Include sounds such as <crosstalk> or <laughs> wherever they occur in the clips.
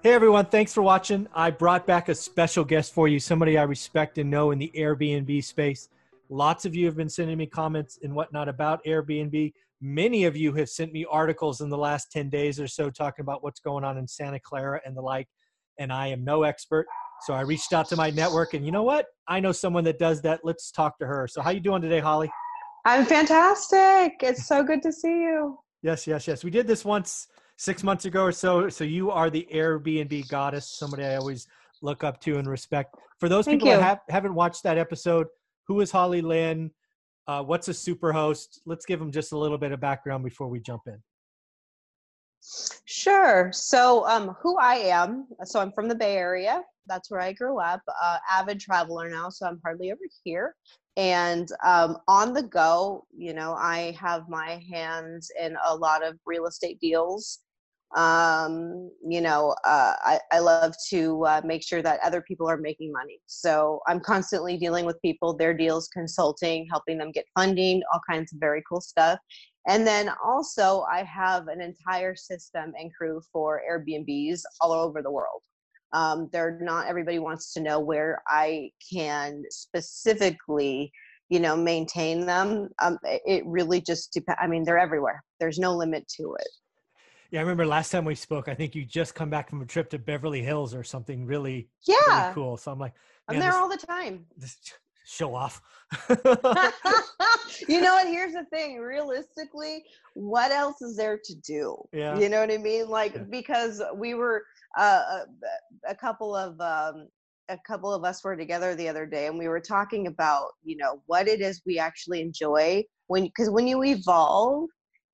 Hey everyone, thanks for watching. I brought back a special guest for you, somebody I respect and know in the Airbnb space. Lots of you have been sending me comments and whatnot about Airbnb. Many of you have sent me articles in the last 10 days or so talking about what's going on in Santa Clara and the like. And I am no expert. So I reached out to my network and you know what? I know someone that does that. Let's talk to her. So how you doing today, Holly? I'm fantastic. It's so good to see you. Yes, yes, yes. We did this once six months ago or so. So you are the Airbnb goddess, somebody I always look up to and respect. For those Thank people you. that have, haven't watched that episode, who is Holly Lynn? Uh, what's a super host? Let's give them just a little bit of background before we jump in. Sure. So, um, who I am, so I'm from the Bay Area. That's where I grew up. Uh, avid traveler now, so I'm hardly ever here. And um, on the go, you know, I have my hands in a lot of real estate deals. Um, you know, uh, I, I love to uh, make sure that other people are making money. So I'm constantly dealing with people, their deals, consulting, helping them get funding, all kinds of very cool stuff. And then also, I have an entire system and crew for Airbnbs all over the world. Um, they're not everybody wants to know where I can specifically, you know, maintain them. Um, it it really just depends. I mean, they're everywhere. There's no limit to it. Yeah, I remember last time we spoke, I think you just come back from a trip to Beverly Hills or something really, Yeah, really cool. So I'm like, I'm there this- all the time. <laughs> this show off. <laughs> you <laughs> know what? Here's the thing. Realistically, what else is there to do? Yeah. You know what I mean? Like Yeah. because we were uh, a, a couple of um, a couple of us were together the other day, and we were talking about you know what it is we actually enjoy when because when you evolve.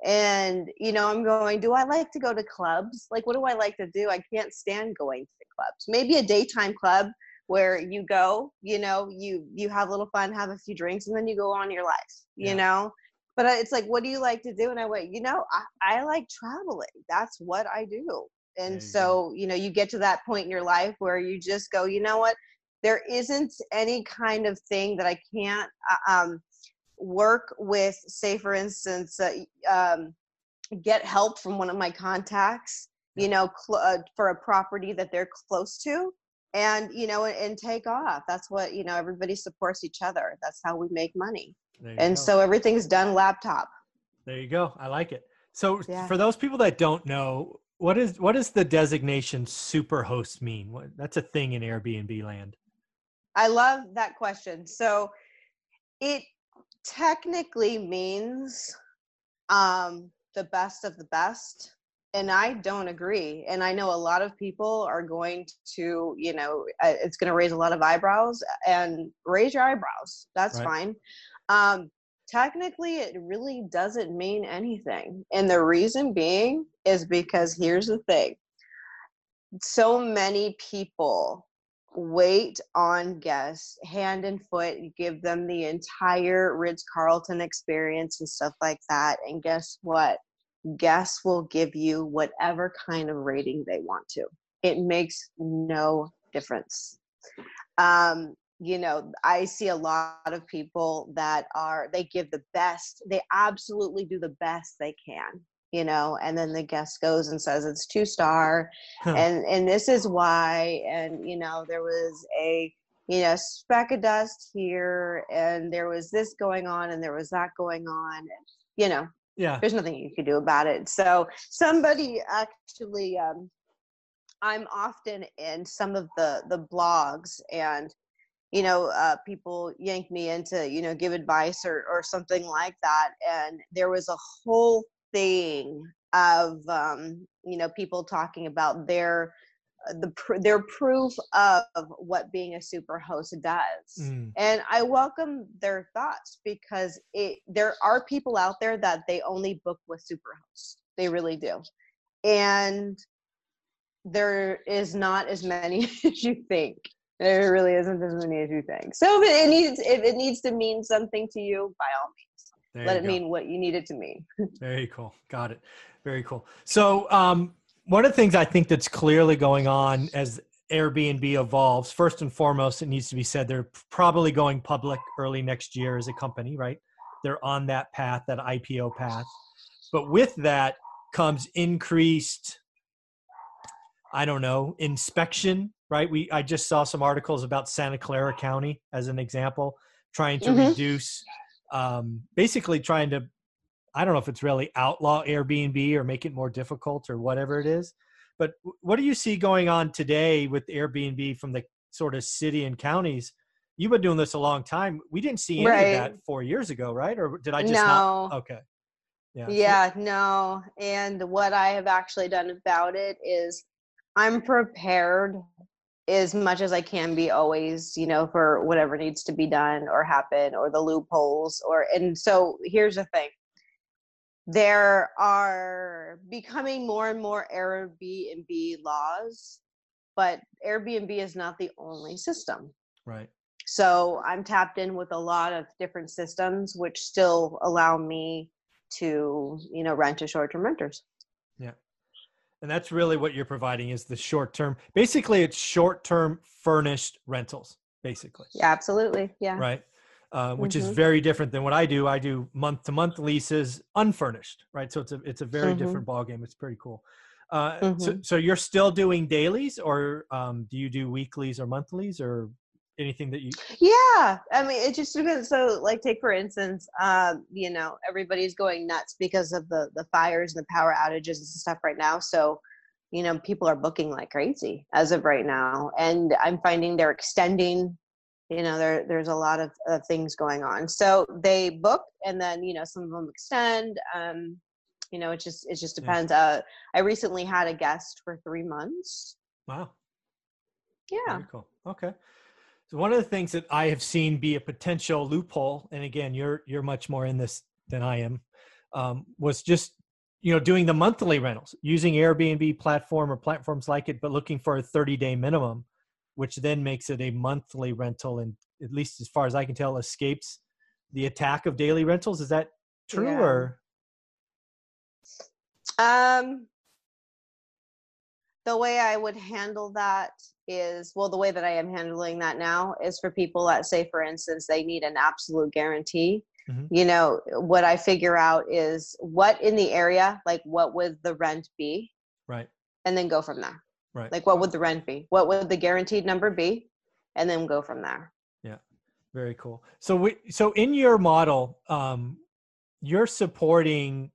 And you know, I'm going. Do I like to go to clubs? Like, what do I like to do? I can't stand going to clubs. Maybe a daytime club where you go you know you you have a little fun have a few drinks and then you go on your life you Yeah. know but it's like what do you like to do and i went you know i, I like traveling that's what i do and you go. so you know you get to that point in your life where you just go you know what there isn't any kind of thing that i can't uh, um, work with say for instance uh, um, get help from one of my contacts you know cl- uh, for a property that they're close to and you know and, and take off that's what you know everybody supports each other that's how we make money and go. so everything's done laptop There you go. I like it. So Yeah. for those people that don't know, what is what does the designation superhost mean? What, that's a thing in Airbnb land. i love that question so it technically means um the best of the best and i don't agree and i know a lot of people are going to you know uh, it's going to raise a lot of eyebrows and raise your eyebrows that's Right. fine um technically it really doesn't mean anything and the reason being is because here's the thing so many people wait on guests hand and foot give them the entire ritz-carlton experience and stuff like that and guess what? Guests will give you whatever kind of rating they want to. It makes no difference. Um, you know, I see a lot of people that are, they give the best, they absolutely do the best they can, you know, and then the guest goes and says it's two star huh. and, and this is why, and, you know, there was a, you know, speck of dust here and there was this going on and there was that going on, you know, yeah, there's nothing you can do about it. So somebody actually, um, I'm often in some of the the blogs and you know uh, people yank me into you know give advice or or something like that and there was a whole thing of um, you know people talking about their uh, the their proof of what being a super host does. Mm. and i welcome their thoughts because it there are people out there that they only book with super hosts. They really do. And there is not as many <laughs> as you think. There really isn't as many as you think. So if it needs if it needs to mean something to you, by all means, there let it go. mean what you need it to mean. <laughs> Very cool. Got it. Very cool. So um, one of the things I think that's clearly going on as Airbnb evolves, first and foremost, it needs to be said they're probably going public early next year as a company, right? They're on that path, that IPO path. But with that comes increased, I don't know, inspection right? We I just saw some articles about Santa Clara County as an example, trying to mm-hmm. reduce, um, basically trying to, I don't know if it's really outlaw Airbnb or make it more difficult or whatever it is. But what do you see going on today with Airbnb from the sort of city and counties? You've been doing this a long time. We didn't see any right. of that four years ago, right? Or did I just no. not? Okay. Yeah. Yeah, no. And what I have actually done about it is I'm prepared as much as I can be always, you know, for whatever needs to be done or happen or the loopholes or and so here's the thing. There are becoming more and more Airbnb laws, but Airbnb is not the only system. Right. So I'm tapped in with a lot of different systems which still allow me to, you know, rent to short-term renters. And that's really what you're providing is the short term. Basically it's short term furnished rentals basically. Yeah absolutely. Yeah. Right? Uh, which mm-hmm. is very different than what i do. I do month to month leases unfurnished right? So it's a it's a very mm-hmm. different ball game it's pretty cool. Uh, mm-hmm. so, so you're still doing dailies or um, do you do weeklies or monthlies or anything that you yeah i mean it just depends so like take for instance um you know everybody's going nuts because of the the fires and the power outages and stuff right now so you know people are booking like crazy as of right now and i'm finding they're extending you know there there's a lot of, of things going on so they book and then you know some of them extend um you know it just it just depends yeah. uh i recently had a guest for three months. Wow. Yeah. Very cool okay so one of the things that I have seen be a potential loophole, and again, you're you're much more in this than I am, um, was just you know doing the monthly rentals using Airbnb platform or platforms like it, but looking for a 30 day minimum, which then makes it a monthly rental, and at least as far as I can tell, escapes the attack of daily rentals. Is that true yeah. or? Um, the way I would handle that is well the way that i am handling that now is for people that say for instance they need an absolute guarantee. Mm-hmm. you know what i figure out is what in the area like what would the rent be? Right. And then go from there. Right. Like what would the rent be? What would the guaranteed number be? And then go from there. Yeah. Very cool. So we so in your model um you're supporting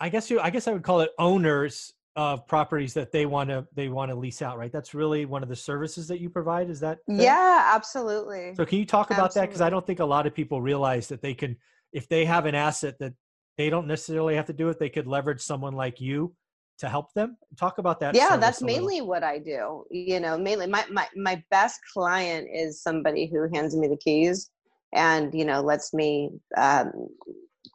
i guess you i guess i would call it owners of properties that they want to they want to lease out right? That's really one of the services that you provide is that fair? yeah absolutely. So can you talk about absolutely. that? Because i don't think a lot of people realize that they can if they have an asset that they don't necessarily have to do it they could leverage someone like you to help them. Talk about that yeah that's mainly what i do you know mainly my, my my best client is somebody who hands me the keys and you know lets me um,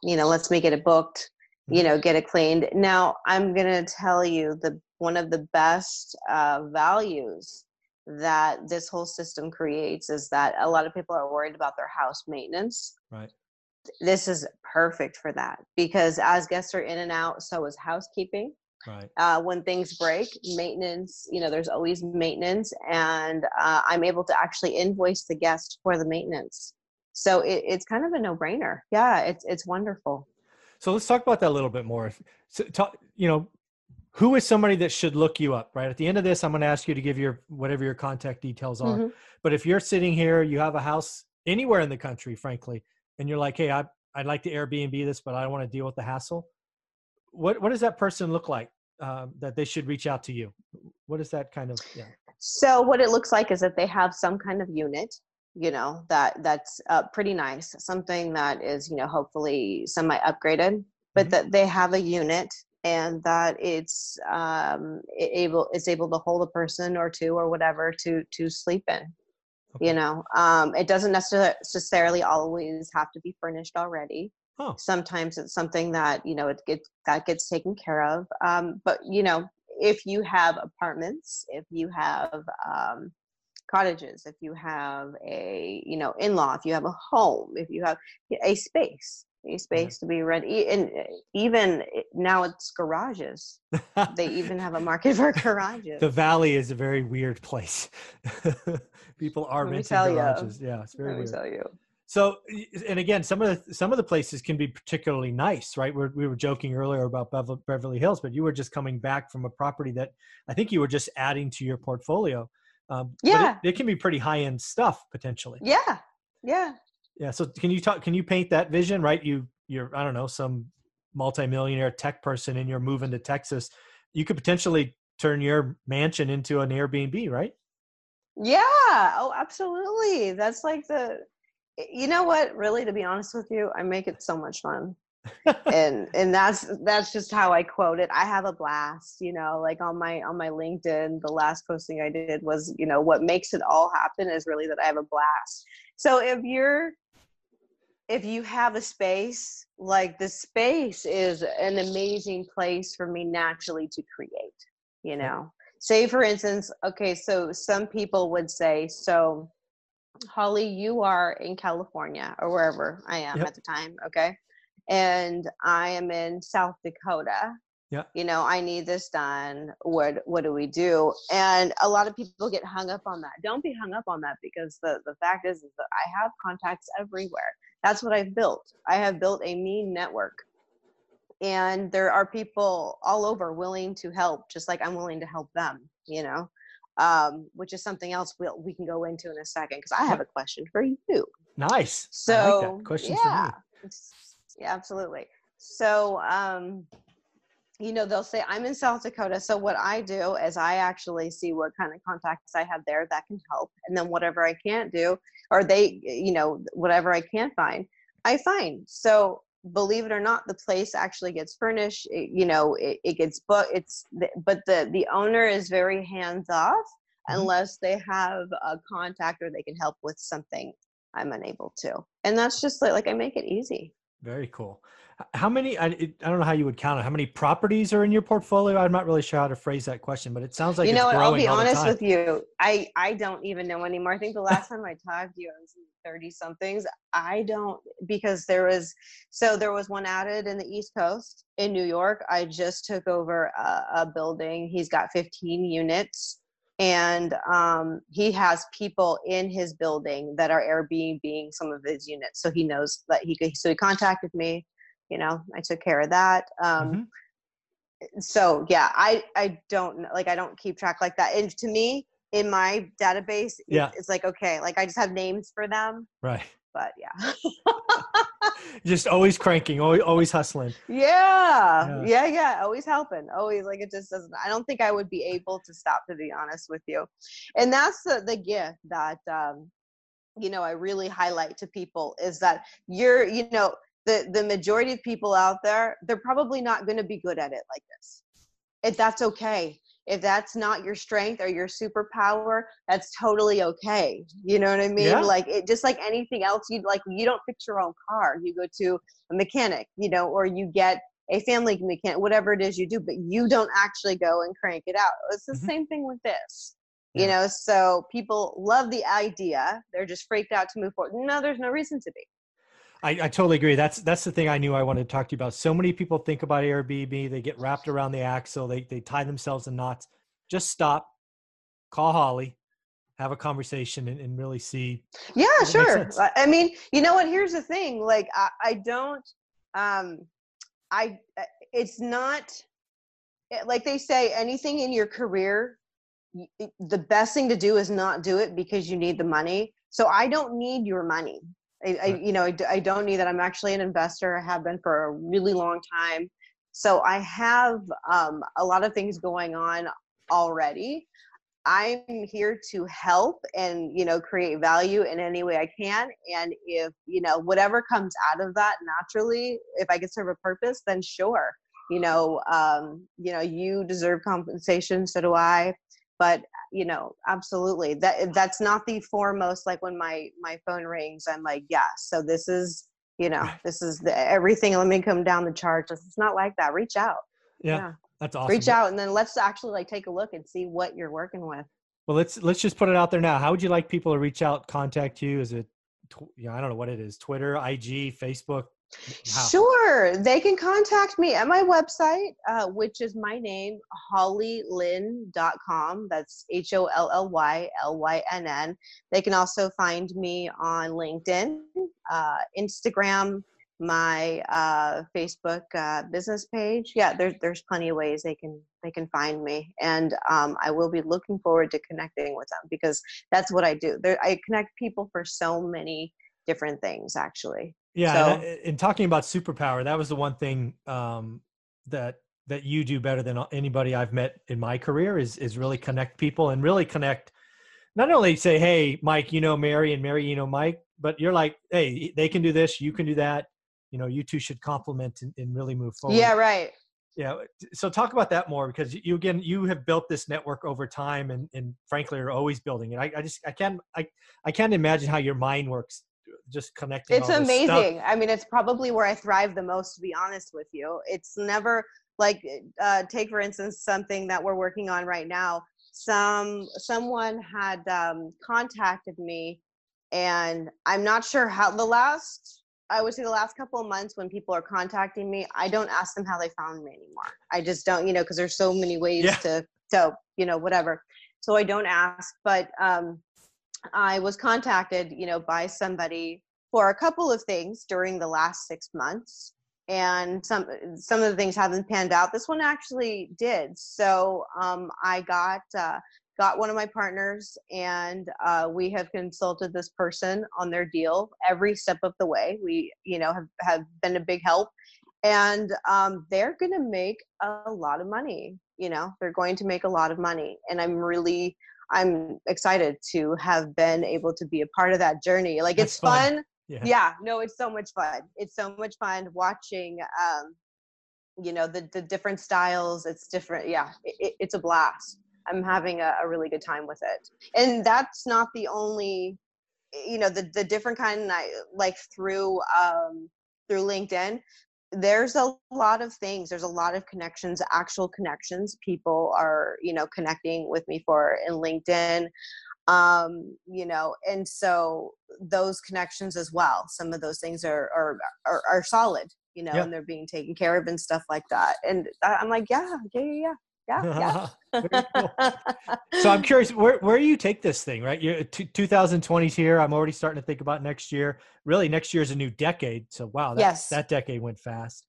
you know lets me get it booked you know get it cleaned now i'm going to tell you the one of the best uh, values that this whole system creates is that a lot of people are worried about their house maintenance right this is perfect for that because as guests are in and out so is housekeeping Right. Uh, when things break, maintenance, you know, there's always maintenance, and uh, I'm able to actually invoice the guest for the maintenance. So it, it's kind of a no-brainer. Yeah, it's it's wonderful. So let's talk about that a little bit more. So, talk, you know, who is somebody that should look you up? Right at the end of this, I'm going to ask you to give your whatever your contact details are. Mm-hmm. But if you're sitting here, you have a house anywhere in the country, frankly, and you're like, hey, I, I'd like to Airbnb this, but I don't want to deal with the hassle. What what does that person look like um, that they should reach out to you? What is that kind of? Yeah. So what it looks like is that they have some kind of unit, you know, that that's uh, pretty nice, something that is, you know, hopefully semi upgraded, but mm-hmm. that they have a unit and that it's um, able it's able to hold a person or two or whatever to to sleep in Okay. You know, um, it doesn't necessarily always have to be furnished already. Oh. Sometimes it's something that you know it gets that gets taken care of. Um, but you know, if you have apartments, if you have um, cottages, if you have a you know in-law, if you have a home, if you have a space, a mm-hmm. space to be ready and eh, even eh, now it's garages. They even have a <laughs> market for garages. The valley is a very weird place. <laughs> People are renting garages you. yeah it's very Let weird. tell you. So and again some of the some of the places can be particularly nice right? We're, we were joking earlier about beverly hills but you were just coming back from a property that i think you were just adding to your portfolio um, yeah it, it can be pretty high end stuff potentially yeah yeah yeah. So can you talk? Can you paint that vision? Right. You you're I don't know some multimillionaire tech person and you're moving to Texas. You could potentially turn your mansion into an Airbnb, right? Yeah. Oh, absolutely. That's like the. You know what? Really, to be honest with you, I make it so much fun. And and that's that's just how I quote it. I have a blast, you know, like on my on my LinkedIn, the last posting I did was, you know, what makes it all happen is really that I have a blast. So if you're if you have a space, like the space is an amazing place for me naturally to create, you know. Say for instance, okay, so some people would say, so Holly, you are in California or wherever I am yep. at the time, okay? And I am in South Dakota. Yeah. You know, I need this done. What what do we do? And a lot of people get hung up on that. Don't be hung up on that because the the fact is, is that I have contacts everywhere. That's what I've built. I have built a mean network. And there are people all over willing to help, just like I'm willing to help them, you know, um, which is something else we'll, we can go into in a second because I have a question for you. Nice. So, like Questions yeah, yeah, absolutely. So, um, you know they'll say i'm in south dakota so what i do is i actually see what kind of contacts i have there that can help and then whatever i can't do or they you know whatever i can't find i find so believe it or not the place actually gets furnished it, you know it, it gets booked it's but the the owner is very hands off mm-hmm. unless they have a contact or they can help with something i'm unable to and that's just like, like i make it easy very cool. How many I, I don't know how you would count it how many properties are in your portfolio? I'm not really sure how to phrase that question but it sounds like you know what? I'll be honest with you. I i don't even know anymore. I think the last time i <laughs> talked to you i was in 30 somethings i don't because there was so there was one added in the east coast in new york. I just took over a, a building. He's got 15 units and um, he has people in his building that are Airbnb being some of his units. So he knows that he could. So he contacted me you know i took care of that um mm-hmm. so yeah i i don't like i don't keep track like that and to me in my database yeah it's like okay like i just have names for them right but yeah. <laughs> Just always cranking always, always hustling. Yeah. yeah. yeah yeah always helping always like it just doesn't i don't think i would be able to stop to be honest with you. And that's the, the gift that um you know i really highlight to people is that you're you know the the majority of people out there they're probably not going to be good at it like this. If that's okay if that's not your strength or your superpower that's totally okay you know what i mean yeah. like it just like anything else you like you don't fix your own car you go to a mechanic you know or you get a family mechanic whatever it is you do but you don't actually go and crank it out it's the mm-hmm. same thing with this yeah. you know so people love the idea they're just freaked out to move forward no there's no reason to be I, I totally agree. That's that's the thing I knew I wanted to talk to you about. So many people think about Airbnb, they get wrapped around the axle, they they tie themselves in knots. Just stop, call Holly, have a conversation, and, and really see. Yeah, sure. I mean, you know what? Here's the thing. Like, I, I don't. Um, I. It's not eh, like they say. Anything in your career, the best thing to do is not do it because you need the money. So I don't need your money. I, I, you know, I, I don't need that. I'm actually an investor. I have been for a really long time. So I have um, a lot of things going on already. I'm here to help and you know create value in any way I can. And if you know whatever comes out of that naturally, if I can serve a purpose, then sure. You know, um, you know, you deserve compensation. So do I but you know absolutely that that's not the foremost like when my my phone rings i'm like yes so this is you know this is the, everything let me come down the charts. It's not like that reach out. Yeah, yeah. that's awesome. Reach out and then let's actually like take a look and see what you're working with. Well let's let's just put it out there now. How would you like people to reach out contact you? Is it yeah i don't know what it is twitter ig facebook Sure. They can contact me at my website, uh, which is my name, hollylynn.com. That's H O L L Y L Y N N. They can also find me on LinkedIn, uh, Instagram, my uh, Facebook uh, business page. Yeah, there's there's plenty of ways they can they can find me, and um, I will be looking forward to connecting with them because that's what I do. There, I connect people for so many different things, actually. Yeah, so, in talking about superpower, that was the one thing um, that that you do better than anybody I've met in my career is is really connect people and really connect. Not only say, "Hey, Mike, you know Mary, and Mary, you know Mike," but you're like, "Hey, they can do this, you can do that." You know, you two should complement and, and really move forward. Yeah, right. Yeah. So talk about that more because you again you have built this network over time and, and frankly are always building it. I, I just I can't I, I can't imagine how your mind works just connecting. It's amazing. I mean, it's probably where I thrive the most, to be honest with you. It's never like uh, take for instance something that we're working on right now. Some someone had um, contacted me, and I'm not sure how the last. I would say the last couple of months when people are contacting me, I don't ask them how they found me anymore. I just don't, you know, because there's so many ways yeah. to, so you know, whatever. So I don't ask. But um, I was contacted, you know, by somebody for a couple of things during the last six months, and some some of the things haven't panned out. This one actually did. So um, I got uh, got one of my partners, and uh, we have consulted this person on their deal every step of the way. We, you know, have have been a big help, and um, they're going to make a lot of money. You know, they're going to make a lot of money, and I'm really I'm excited to have been able to be a part of that journey. Like That's it's fun. fun. Yeah. yeah. no, it's so much fun. It's so much fun watching um you know the the different styles. It's different. Yeah, it, it's a blast. I'm having a, a really good time with it. And that's not the only you know the the different kind I like through um through LinkedIn there's a lot of things there's a lot of connections actual connections people are you know connecting with me for in linkedin um you know and so those connections as well some of those things are are are, are solid you know and they're being taken care of and stuff like that and i'm like yeah yeah yeah yeah yeah, <laughs> yeah. cool. <laughs> so I'm curious, where where do you take this thing? Right, you're 2020's here. I'm already starting to think about next year. Really, next year is a new decade. So wow, that, yes. that decade went fast.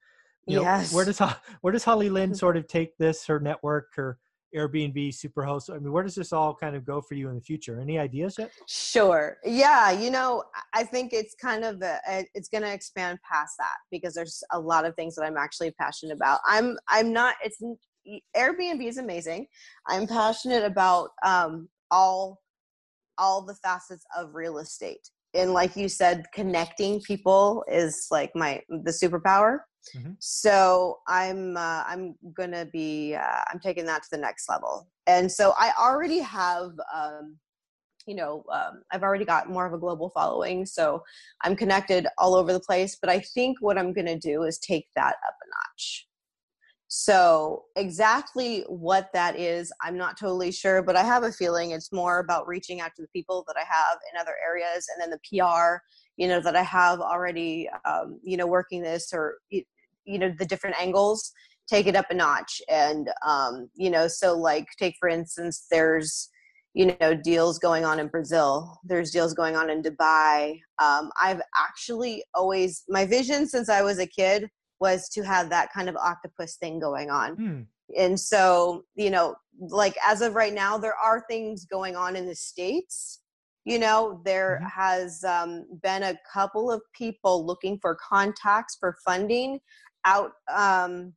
You yes. Know, where does where does Holly Lynn <laughs> sort of take this? Her network, her Airbnb, Superhost. I mean, where does this all kind of go for you in the future? Any ideas yet? Sure. Yeah. You know, I think it's kind of a, it's going to expand past that because there's a lot of things that I'm actually passionate about. I'm I'm not. It's Airbnb is amazing. I'm passionate about um, all all the facets of real estate. And like you said, connecting people is like my the superpower. Mm-hmm. So I'm uh, I'm gonna be uh, I'm taking that to the next level. And so I already have um, you know um, I've already got more of a global following, so I'm connected all over the place. But I think what I'm gonna do is take that up a notch. So, exactly what that is, I'm not totally sure, but I have a feeling it's more about reaching out to the people that I have in other areas and then the PR you know that i have already um, you know working this or you know the different angles take it up a notch and um, you know so like take for instance there's you know deals going on in brazil there's deals going on in dubai um, i've actually always my vision since i was a kid was to have that kind of octopus thing going on. Hmm. and so you know like as of right now there are things going on in the states. You know there Mhm. has um, been a couple of people looking for contacts for funding out um,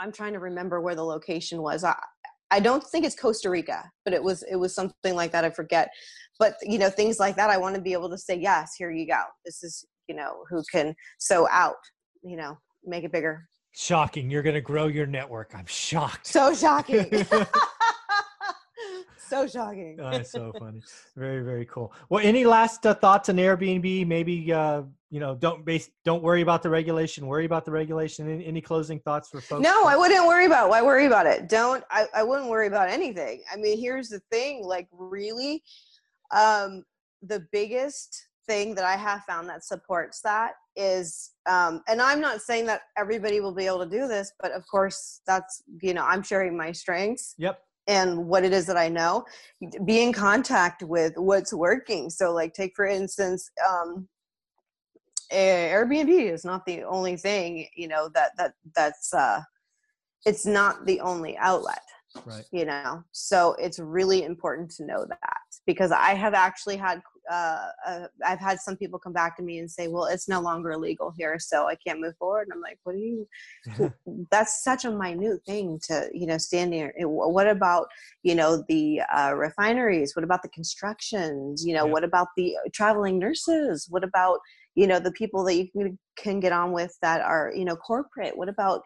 i'm trying to remember where the location was. I, I don't think it's costa rica but it was it was something like that i forget. But you know things like that i want to be able to say yes here you go. This is you know who can sew out you know make it bigger Shocking. You're going to grow your network. I'm shocked. so shocking <laughs> <laughs> so shocking Oh, that's so funny. Very, very cool. Well, any last uh, thoughts on Airbnb? Maybe uh, you know, don't base, don't worry about the regulation. Worry about the regulation. Any, any closing thoughts for folks? No, I wouldn't worry about. Why worry about it? Don't. I, I wouldn't worry about anything. I mean, here's the thing. Like, really, um, the biggest thing that I have found that supports that is, um, and I'm not saying that everybody will be able to do this, but of course, that's you know, I'm sharing my strengths Yep. and what it is that I know. Be in contact with what's working. So, like, take for instance. Um, Airbnb is not the only thing, you know, that that that's uh it's not the only outlet, Right. you know. So it's really important to know that because I have actually had uh, uh I've had some people come back to me and say, "Well, it's no longer illegal here, so I can't move forward." And I'm like, "What do you <laughs> that's such a minute thing to you know stand there. What about you know the uh, refineries? What about the constructions? You know Yeah. what about the traveling nurses? What about you know the people that you can, can get on with that are you know corporate? What about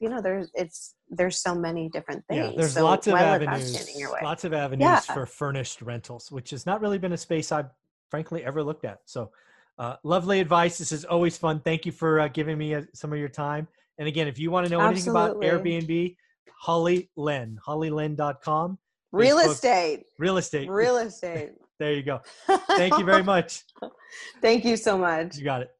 you know there's it's there's so many different things Yeah, there's So lots of why let that avenues. Lots of avenues Yeah. for furnished rentals, which has not really been a space I've frankly ever looked at. So, uh, lovely advice. This is always fun. Thank you for uh, giving me uh, some of your time. And again, if you want to know anything about Airbnb, Holly Lynn, hollylynn.com, real Facebook. estate real estate. real <laughs> estate There you go. <laughs> Thank you very much. thank you so much You got it.